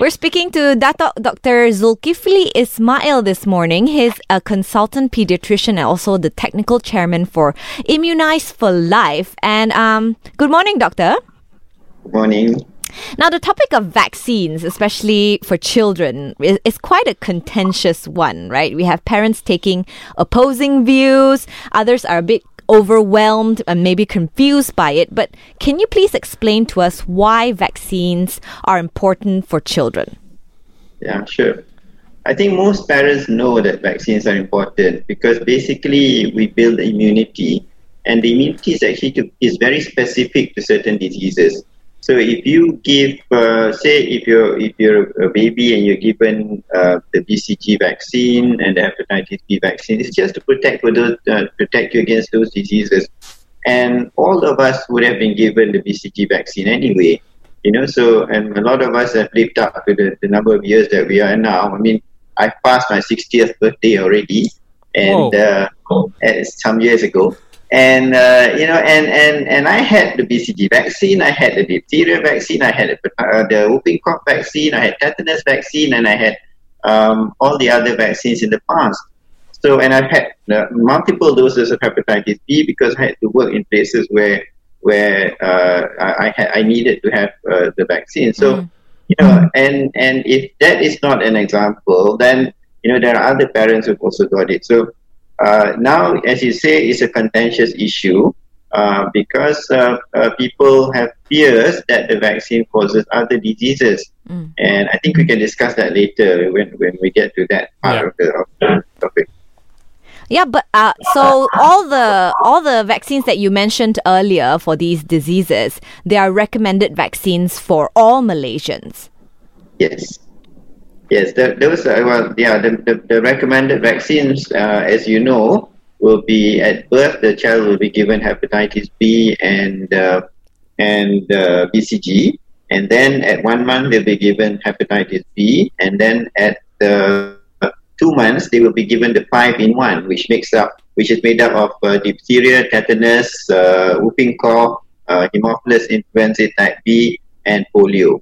We're speaking to Dato Dr. Zulkifli Ismail this morning. He's a consultant pediatrician and also the technical chairman for Immunize for Life. And um, good morning, doctor. Good morning. Now, the topic of vaccines, especially for children, is, is, quite a contentious one, right? We have parents taking opposing views, others are a bit overwhelmed and maybe confused by it. But can you please explain to us why vaccines are important for children? Yeah, sure. I think most parents know that vaccines are important because basically we build immunity, and the immunity is actually to, is very specific to certain diseases. So if you give, uh, say, if you're if you're a baby and you're given uh, the BCG vaccine and the hepatitis B vaccine, it's just to protect for those, uh, protect you against those diseases. And all of us would have been given the BCG vaccine anyway, you know. So and a lot of us have lived up to the, the number of years that we are now. I mean, I passed my 60th birthday already, and uh, some years ago and uh, you know, and and and I had the BCG vaccine, I had the diphtheria vaccine, I had the, uh, the whooping cough vaccine, I had tetanus vaccine, and I had um, all the other vaccines in the past. So, and I've had uh, multiple doses of hepatitis B because I had to work in places where where uh, I, I, had I needed to have uh, the vaccine. So, mm. you know, and and if that is not an example, then you know there are other parents who've also got it. So uh, now, as you say, it's a contentious issue uh, because uh, uh, people have fears that the vaccine causes other diseases. Mm. And I think we can discuss that later when, when we get to that part yeah. of, the, of the topic. Yeah, but uh, so all the all the vaccines that you mentioned earlier for these diseases, they are recommended vaccines for all Malaysians. Yes. Yes, those are, well, yeah, the, the, the recommended vaccines, uh, as you know, will be at birth, the child will be given hepatitis B and, uh, and uh, BCG. And then at one month, they'll be given hepatitis B. And then at the two months, they will be given the five in one, which makes up, which is made up of uh, diphtheria, tetanus, uh, whooping cough, uh, Haemophilus influenzae type B, and polio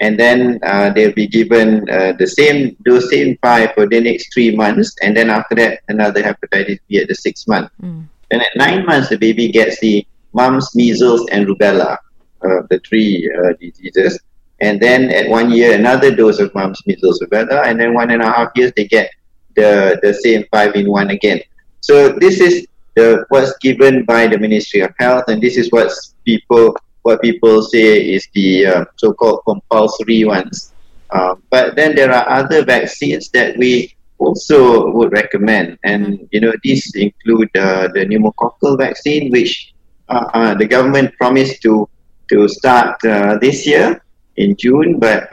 and then uh, they'll be given uh, the same those same five for the next three months, and then after that another hepatitis B at the six month. Mm. And at nine months, the baby gets the mumps, measles, and rubella, uh, the three uh, diseases. And then at one year, another dose of mumps, measles, rubella, and then one and a half years they get the the same five in one again. So this is the what's given by the Ministry of Health, and this is what people what people say is the uh, so-called compulsory ones. Uh, but then there are other vaccines that we also would recommend, and you know these include uh, the pneumococcal vaccine, which uh, uh, the government promised to to start uh, this year in June, but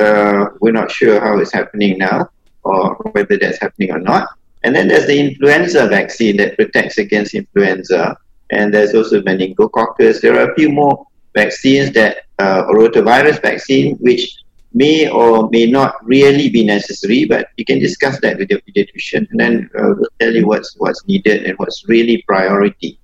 we're not sure how it's happening now or whether that's happening or not. And then there's the influenza vaccine that protects against influenza, and there's also meningococcus. There are a few more vaccines that uh, rotavirus vaccine, which may or may not really be necessary, but you can discuss that with your pediatrician, and then uh, we'll tell you what's what's needed and what's really priority.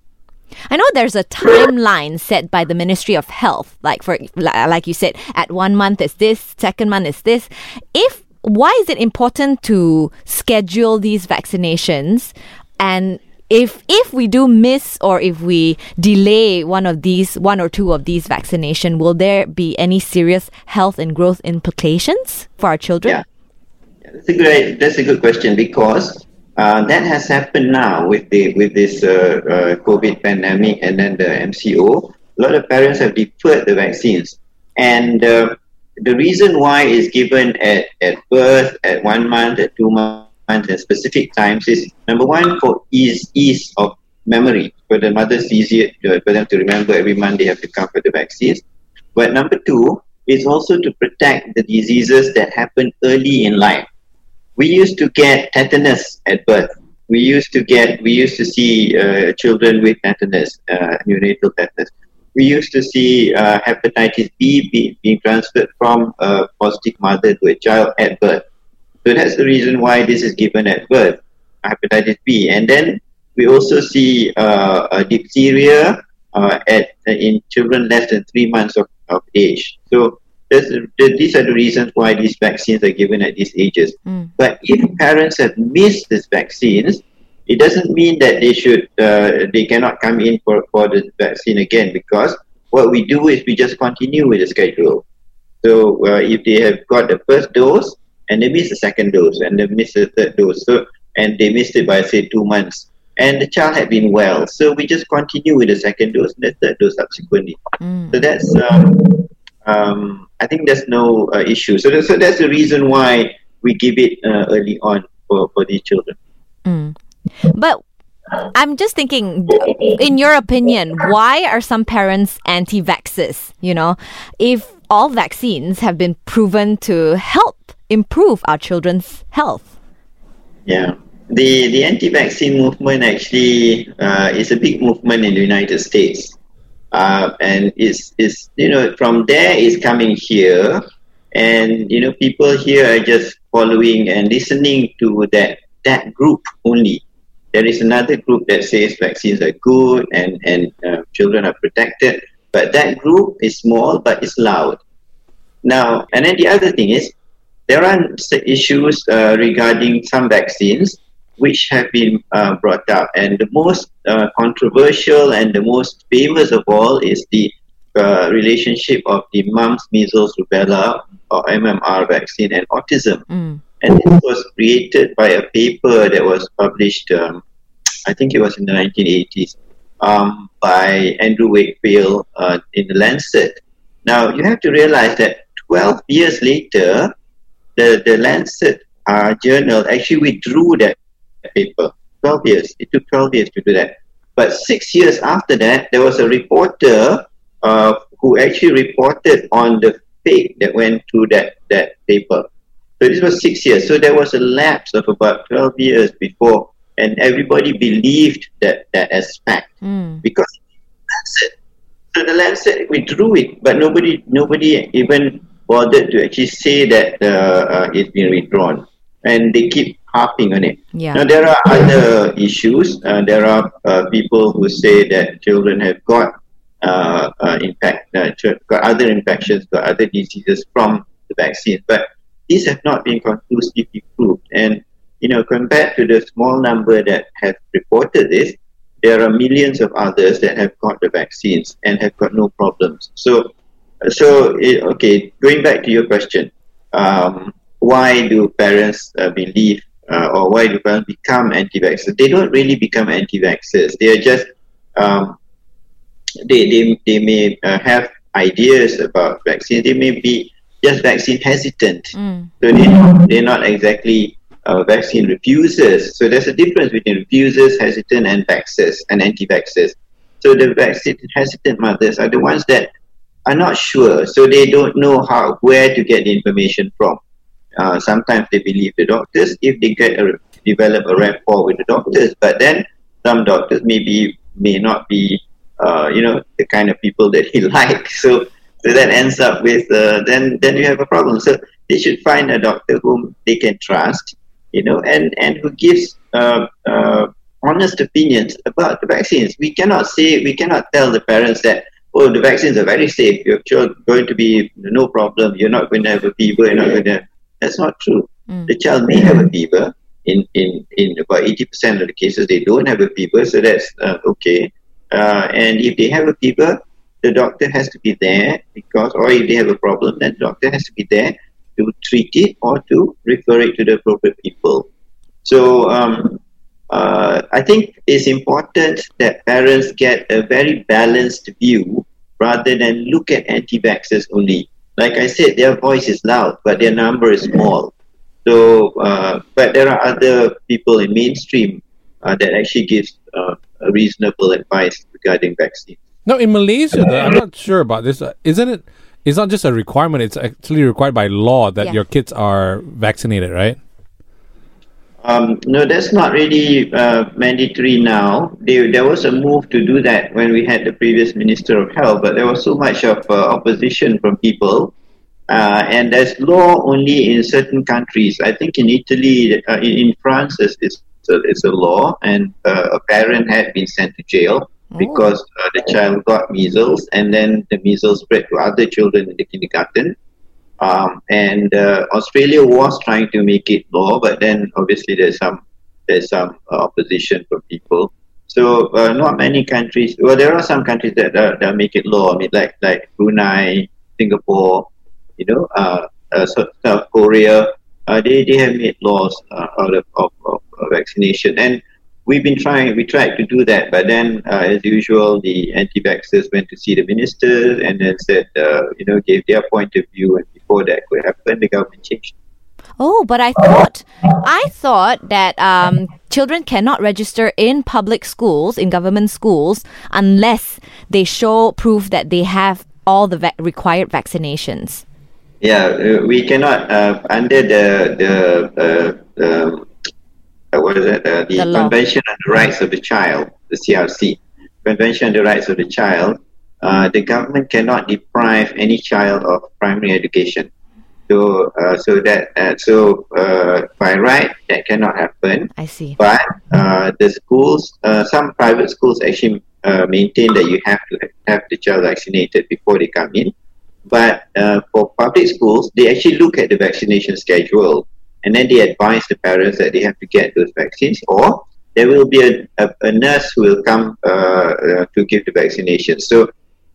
I know there's a timeline set by the Ministry of Health, like for like you said, at one month is this, second month is this. If why is it important to schedule these vaccinations and if if we do miss or if we delay one of these one or two of these vaccination will there be any serious health and growth implications for our children? Yeah, that's a great that's a good question because uh, that has happened now with the with this uh, uh, covid pandemic and then the mco a lot of parents have deferred the vaccines. And uh, the reason why is given at, at birth at one month at two months and specific times is number one for ease ease of memory for the mothers easier for them to remember every month they have to come for the vaccines. But number two is also to protect the diseases that happen early in life. We used to get tetanus at birth. We used to get we used to see uh, children with tetanus, uh, neonatal tetanus. We used to see uh, hepatitis B being transferred from a positive mother to a child at birth. So that's the reason why this is given at birth, hepatitis B. And then we also see uh, diphtheria uh, at uh, in children less than three months of, of age. So these are the reasons why these vaccines are given at these ages. Mm. But if parents have missed these vaccines, it doesn't mean that they should uh, they cannot come in for, for the vaccine again because what we do is we just continue with the schedule. So uh, if they have got the first dose and they missed the second dose and they missed the third dose, so and they missed it by say two months, and the child had been well, so we just continue with the second dose and the third dose subsequently. Mm. So that's um, um, I think there's no uh, issue. So, so that's the reason why we give it uh, early on for, for these children. Mm. But I'm just thinking, in your opinion, why are some parents anti vaxxers? You know, if all vaccines have been proven to help improve our children's health. Yeah. The, the anti vaccine movement actually uh, is a big movement in the United States. Uh, and it's, it's, you know, from there is coming here. And, you know, people here are just following and listening to that, that group only there is another group that says vaccines are good and, and uh, children are protected. But that group is small but it's loud. Now, and then the other thing is, there are issues uh, regarding some vaccines which have been uh, brought up. And the most uh, controversial and the most famous of all is the uh, relationship of the mumps, measles, rubella, or MMR vaccine and autism. Mm. And this was created by a paper that was published, um, I think it was in the 1980s, um, by Andrew Wakefield uh, in the Lancet. Now, you have to realize that 12 years later, the, the Lancet uh, journal actually withdrew that paper. 12 years. It took 12 years to do that. But six years after that, there was a reporter uh, who actually reported on the fake that went through that, that paper. So this was six years. So there was a lapse of about 12 years before, and everybody believed that, that aspect Mm. because Lancet. So the Lancet withdrew it, but nobody nobody even bothered to actually say that uh, it's been withdrawn, and they keep harping on it. Yeah. Now there are other issues. Uh, there are uh, people who say that children have got uh, uh, impact, uh, got other infections, got other diseases from the vaccine, but these have not been conclusively proved. And you know, compared to the small number that have reported this, there are millions of others that have got the vaccines and have got no problems. So, so it, okay, going back to your question, um, why do parents uh, believe uh, or why do parents become anti-vaxxers? They don't really become anti-vaxxers. They are just um, they, they, they may uh, have ideas about vaccines. They may be just vaccine hesitant. Mm. So they, they're not exactly uh, vaccine refusers. So there's a difference between refusers, hesitant, and vaxxers and anti-vaxxers. So the vaccine hesitant mothers are the ones that are not sure. So they don't know how where to get the information from. Uh, sometimes they believe the doctors if they get a develop a rapport with the doctors. But then some doctors maybe may not be, uh, you know, the kind of people that he likes. So so that ends up with uh, then then you have a problem. So they should find a doctor whom they can trust, you know, and and who gives uh, uh, honest opinions about the vaccines. We cannot say we cannot tell the parents that oh the vaccines are very safe. Your child going to be no problem. You're not going to have a fever. You're not going to. That's not true. Mm. The child may have a fever. In, in, in about 80% of the cases, they don't have a fever, so that's uh, okay. Uh, and if they have a fever, the doctor has to be there because, or if they have a problem, then the doctor has to be there to treat it or to refer it to the appropriate people. So um, uh, I think it's important that parents get a very balanced view rather than look at anti-vaxxers only. Like I said, their voice is loud, but their number is small. So, uh, but there are other people in mainstream uh, that actually gives uh, reasonable advice regarding vaccines. No, in Malaysia, though, I'm not sure about this. Uh, Isn't it? It's not just a requirement; it's actually required by law that Yeah. your kids are vaccinated, right? Um, no, that's not really uh, mandatory now. There, there was a move to do that when we had the previous Minister of Health, but there was so much of uh, opposition from people. Uh, and there's law only in certain countries. I think in Italy, uh, in, in France, it's, it's, a, it's a law, and uh, a parent had been sent to jail because uh, the child got measles, and then the measles spread to other children in the kindergarten. Um, and uh, Australia was trying to make it law, but then obviously there's some there's some opposition from people. So uh, not many countries. Well, there are some countries that uh, that make it law. I mean, like like Brunei, Singapore, you know, uh, uh South Korea. Uh, they they have made laws uh, out of, of, of, vaccination, and we've been trying. We tried to do that, but then, as usual, the anti-vaxxers went to see the minister and then said, you know, gave their point of view, and before that could happen, the government changed. Oh, but I thought I thought that um, children cannot register in public schools, in government schools, unless they show proof that they have all the va- required vaccinations. Yeah, uh, we cannot uh, under the the uh, what is it? Uh, the, the Convention on the Rights of the Child, the CRC, Convention on the Rights of the Child. Uh, the government cannot deprive any child of primary education. So, uh, so that uh, so uh, by right that cannot happen. I see. But uh, the schools, uh, some private schools actually uh, maintain that you have to have the child vaccinated before they come in. But for public schools, they actually look at the vaccination schedule and then they advise the parents that they have to get those vaccines, or there will be a, a, a nurse who will come to give the vaccination. So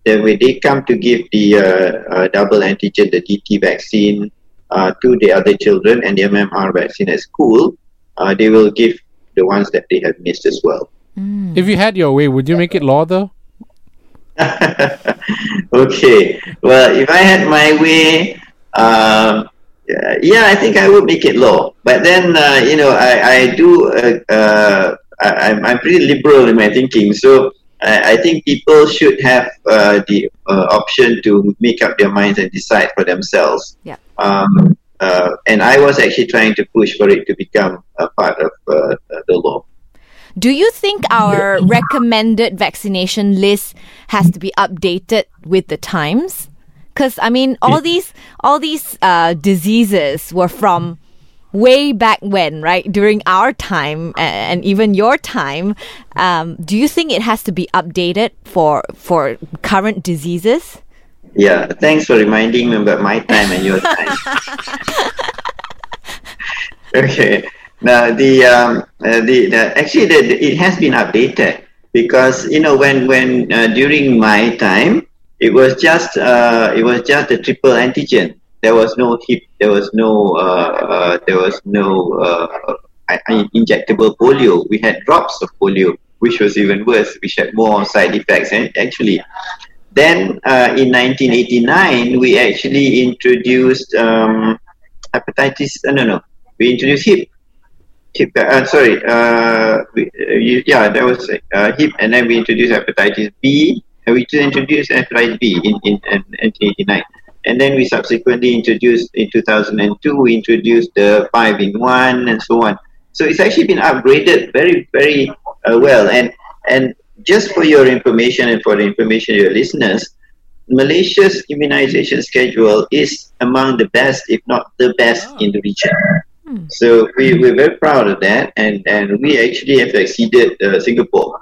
then when they come to give the uh, uh, double antigen, the DT vaccine uh, to the other children and the MMR vaccine at school, uh, they will give the ones that they have missed as well. Mm. If you had your way, would you make it law though? okay. Well, if I had my way, um, yeah, I think I would make it law. But then, uh, you know, I, I do, uh, uh, I, I'm pretty liberal in my thinking. So I, I think people should have uh, the uh, option to make up their minds and decide for themselves. Yeah. Um, uh, and I was actually trying to push for it to become a part of uh, the law. Do you think our recommended vaccination list has to be updated with the times? Because I mean, all these all these uh, diseases were from way back when, right? During our time and even your time, um, do you think it has to be updated for for current diseases? Yeah, thanks for reminding me about my time and your time. okay, now the um, uh, the, the actually the, the, it has been updated because you know when when uh, during my time it was just uh, it was just a triple antigen there was no Hib, there was no, uh, uh, there was no uh, injectable polio. We had drops of polio, which was even worse, which had more side effects. And actually, then uh, in 1989, we actually introduced um, hepatitis. No, no, we introduced Hib. Hib, uh, sorry, uh, we, uh, yeah, that was uh, Hib, and then we introduced hepatitis B, we introduced hepatitis B in, in, in 1989. And then we subsequently introduced in 2002, we introduced the five in one and so on. So it's actually been upgraded very, very uh, well. And and just for your information and for the information of your listeners, Malaysia's immunization schedule is among the best, if not the best, oh. in the region. Hmm. So we, we're very proud of that, and, and we actually have exceeded uh, Singapore.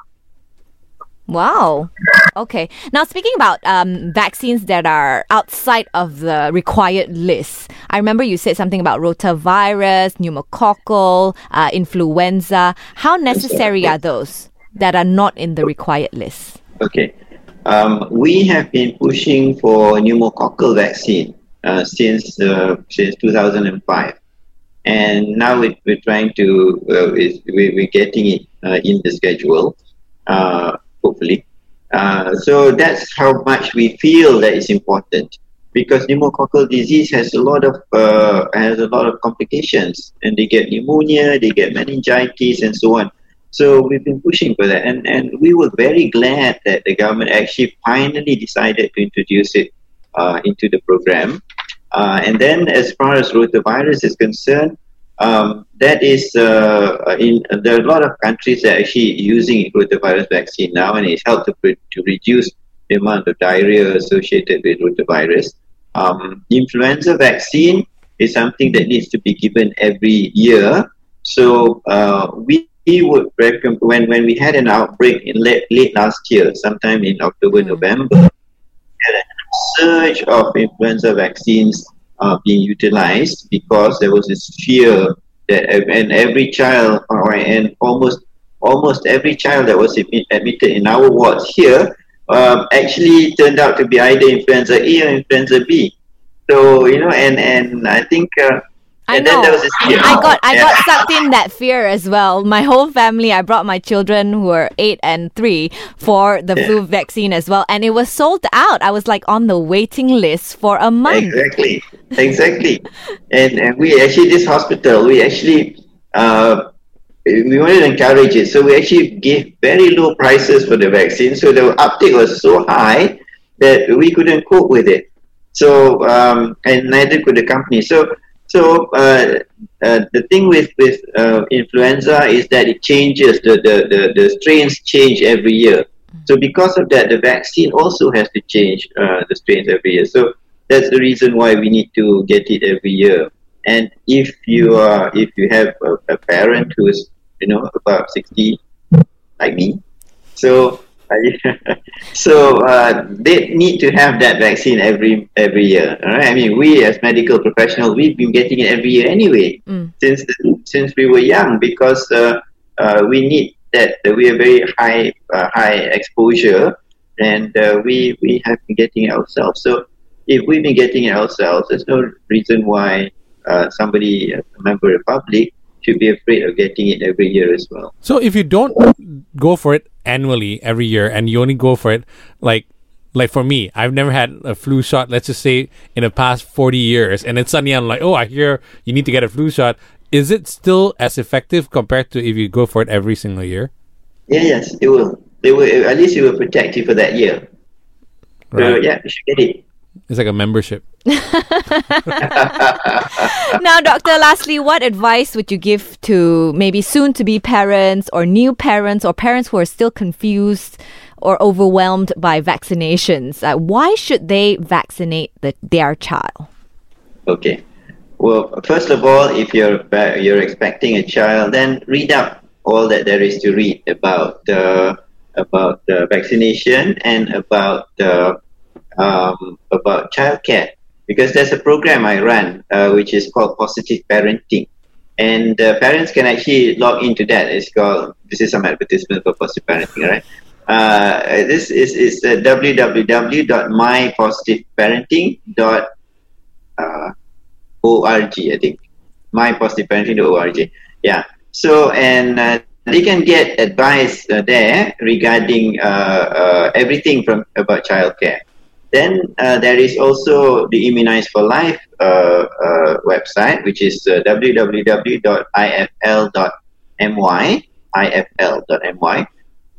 Wow. Okay. Now, speaking about um, vaccines that are outside of the required list, I remember you said something about rotavirus, pneumococcal, uh, influenza. How necessary are those that are not in the required list? Okay. Um, we have been pushing for pneumococcal vaccine uh, since uh, since 2005, and now it, we're trying to uh, we're, getting it uh, in the schedule. Hopefully. Uh, so that's how much we feel that is important because pneumococcal disease has a lot of uh, has a lot of complications and they get pneumonia, they get meningitis and so on. So we've been pushing for that and, and we were very glad that the government actually finally decided to introduce it uh, into the program. Uh, and then as far as rotavirus is concerned, um, that is uh, in there are a lot of countries that are actually using rotavirus vaccine now, and it's helped to, to reduce the amount of diarrhea associated with rotavirus. Um, influenza vaccine is something that needs to be given every year. So uh, we would recommend when when we had an outbreak in late, late last year, sometime in October, mm. November, had a surge of influenza vaccines uh, being utilized because there was this fear that and every child or and almost almost every child that was admitted in our wards here um, actually turned out to be either influenza A or influenza B. So you know, and and I think uh, I know. I got I got sucked in that fear as well. My whole family, I brought my children who were eight and three for the yeah. flu vaccine as well, and it was sold out. I was like on the waiting list for a month. Exactly, exactly. and, and we actually this hospital we actually uh, we wanted to encourage it, so we actually gave very low prices for the vaccine. So the uptake was so high that we couldn't cope with it. So um, and neither could the company. So so uh, uh, the thing with with uh, influenza is that it changes. The, the, the, the strains change every year. So because of that, the vaccine also has to change uh, the strains every year. So that's the reason why we need to get it every year. And if you are if you have a, a parent who is you know about sixty, like me, so so uh, they need to have that vaccine every every year. Right? I mean, we as medical professionals, we've been getting it every year anyway mm. since since we were young because uh, uh, we need that. we are very high uh, high exposure, and uh, we we have been getting it ourselves. So if we've been getting it ourselves, there's no reason why uh, somebody, a member of the public, should be afraid of getting it every year as well. So if you don't go for it annually every year and you only go for it like like for me, I've never had a flu shot, let's just say in the past 40 years, and then suddenly I'm like, oh, I hear you need to get a flu shot. Is it still as effective compared to if you go for it every single year? Yeah, yes, it will. It will at least it will protect you for that year. Right. So, yeah, you should get it. It's like a membership. now, Doctor, lastly, what advice would you give to maybe soon to be parents or new parents or parents who are still confused or overwhelmed by vaccinations? Uh, why should they vaccinate the, their child? Okay. Well, first of all, if you're you're expecting a child, then read up all that there is to read about the about the vaccination and about the um, about childcare because there's a program I run uh, which is called Positive Parenting. And uh, parents can actually log into that. It's called, this is some advertisement for positive parenting, right? Uh, this is, is uh, www.mypositiveparenting.org, I think. Mypositiveparenting.org. Yeah. So, and uh, they can get advice uh, there regarding uh, uh, everything from about childcare. Then uh, there is also the Immunize for Life uh, uh, website, which is uh, www.ifl.my, ifl.my.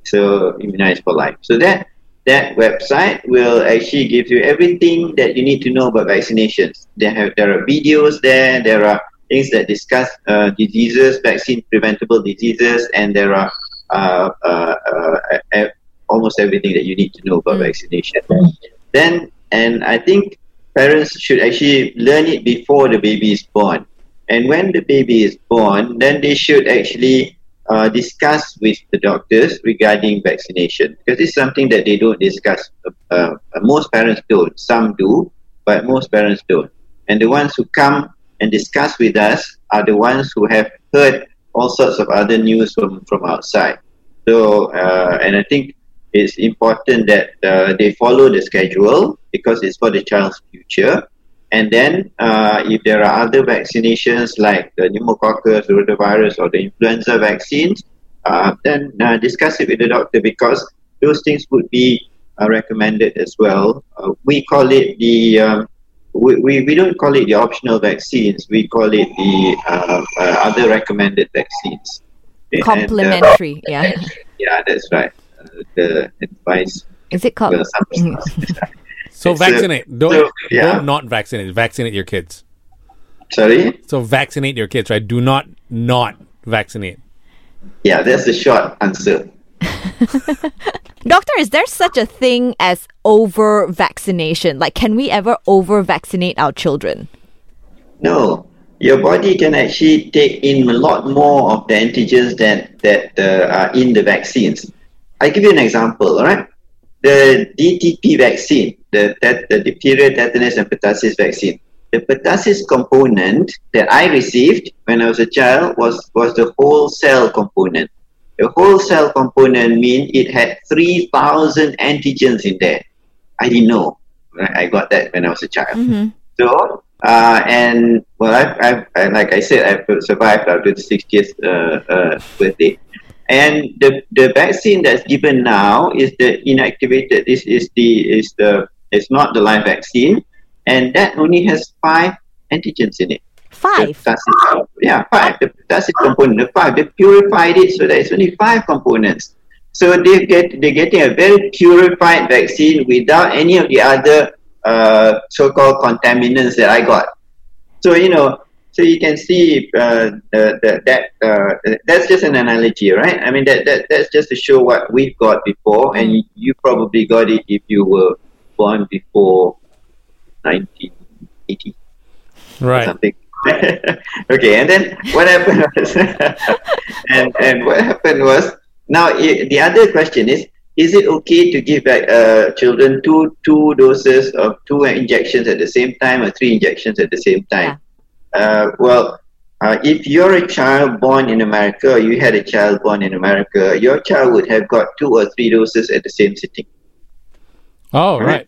So Immunize for Life. So that that website will actually give you everything that you need to know about vaccinations. There have there are videos there. There are things that discuss uh, diseases, vaccine preventable diseases, and there are uh, uh, uh, almost everything that you need to know about mm. vaccination then and I think parents should actually learn it before the baby is born. And when the baby is born, then they should actually uh, discuss with the doctors regarding vaccination because it's something that they don't discuss. Uh, uh, most parents don't. Some do, but most parents don't. And the ones who come and discuss with us are the ones who have heard all sorts of other news from, from outside. So, uh, and I think it's important that uh, they follow the schedule because it's for the child's future. And then, uh, if there are other vaccinations like the pneumococcus, the rotavirus, or the influenza vaccines, uh, then uh, discuss it with the doctor because those things would be uh, recommended as well. Uh, we call it the um, we, we, we don't call it the optional vaccines. We call it the other recommended vaccines. Complementary, and, yeah. Yeah, that's right the advice. Is it called? so vaccinate. don't, so, yeah. don't not vaccinate. Vaccinate your kids. Sorry. So vaccinate your kids, right? Do not not vaccinate. Yeah, that's the short answer. Doctor, is there such a thing as over vaccination? Like, can we ever over vaccinate our children? No. Your body can actually take in a lot more of the antigens that, that uh, are in the vaccines. I give you an example, all right? The DTP vaccine, the, that, the diphtheria, tetanus, and pertussis vaccine, the pertussis component that I received when I was a child was, was the whole cell component. The whole cell component mean it had 3,000 antigens in there. I didn't know. Right? I got that when I was a child. Mm-hmm. So, uh, and well, I've, I've, I, like I said, I've survived after the 60th uh, uh, birthday. And the, the vaccine that's given now is the inactivated. This is the is the it's not the live vaccine, and that only has five antigens in it. Five. Pertussis- yeah, five. The pertussis component, the five. They purified it so that it's only five components. So they get they're getting a very purified vaccine without any of the other uh, so-called contaminants that I got. So you know, so you can see uh, the, the, that uh, that's just an analogy, right? I mean that, that that's just to show what we've got before, and you, you probably got it if you were born before 1980 or Right. something. okay, and then what happened was, and and what happened was now i- the other question is: Is it okay to give back uh, children two two doses of two injections at the same time or three injections at the same time? Uh, well, uh, if you're a child born in America or you had a child born in America, your child would have got two or three doses at the same sitting. Oh, right.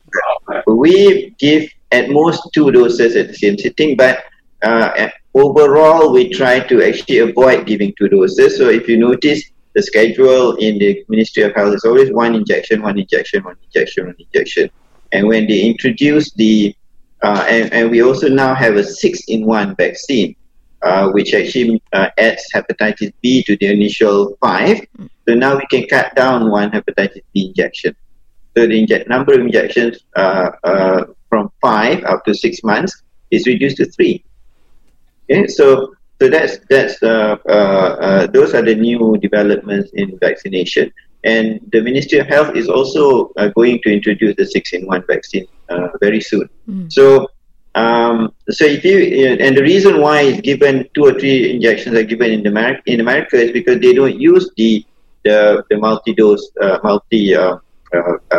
We give at most two doses at the same sitting, but uh, overall, we try to actually avoid giving two doses. So if you notice, the schedule in the Ministry of Health is always one injection, one injection, one injection, one injection. And when they introduce the, uh, and, and we also now have a six-in-one vaccine, uh, which actually uh, adds hepatitis B to the initial five. So now we can cut down one hepatitis B injection. So the inject, number of injections uh, uh, from five up to six months is reduced to three. Okay, so so that's that's those are the new developments in vaccination, and the Ministry of Health is also uh, going to introduce the six-in-one vaccine uh, very soon. So. Um, so if you and the reason why it's given two or three injections are given in America in America is because they don't use the the, the multi dose uh, multi uh, uh, uh,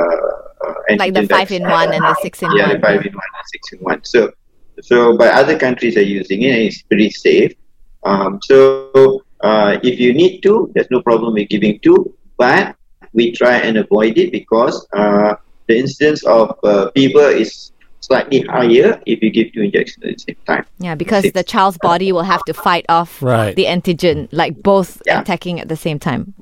uh, Like the five in one and the six in yeah, one. the five in one and six in one. So, so but other countries are using it, and it's pretty safe. Um, so, uh, if you need to, there's no problem with giving two, but we try and avoid it because uh, the incidence of uh, fever is slightly higher if you give two injections at the same time. Yeah, because the child's body will have to fight off Right. the antigen, like both Yeah. attacking at the same time.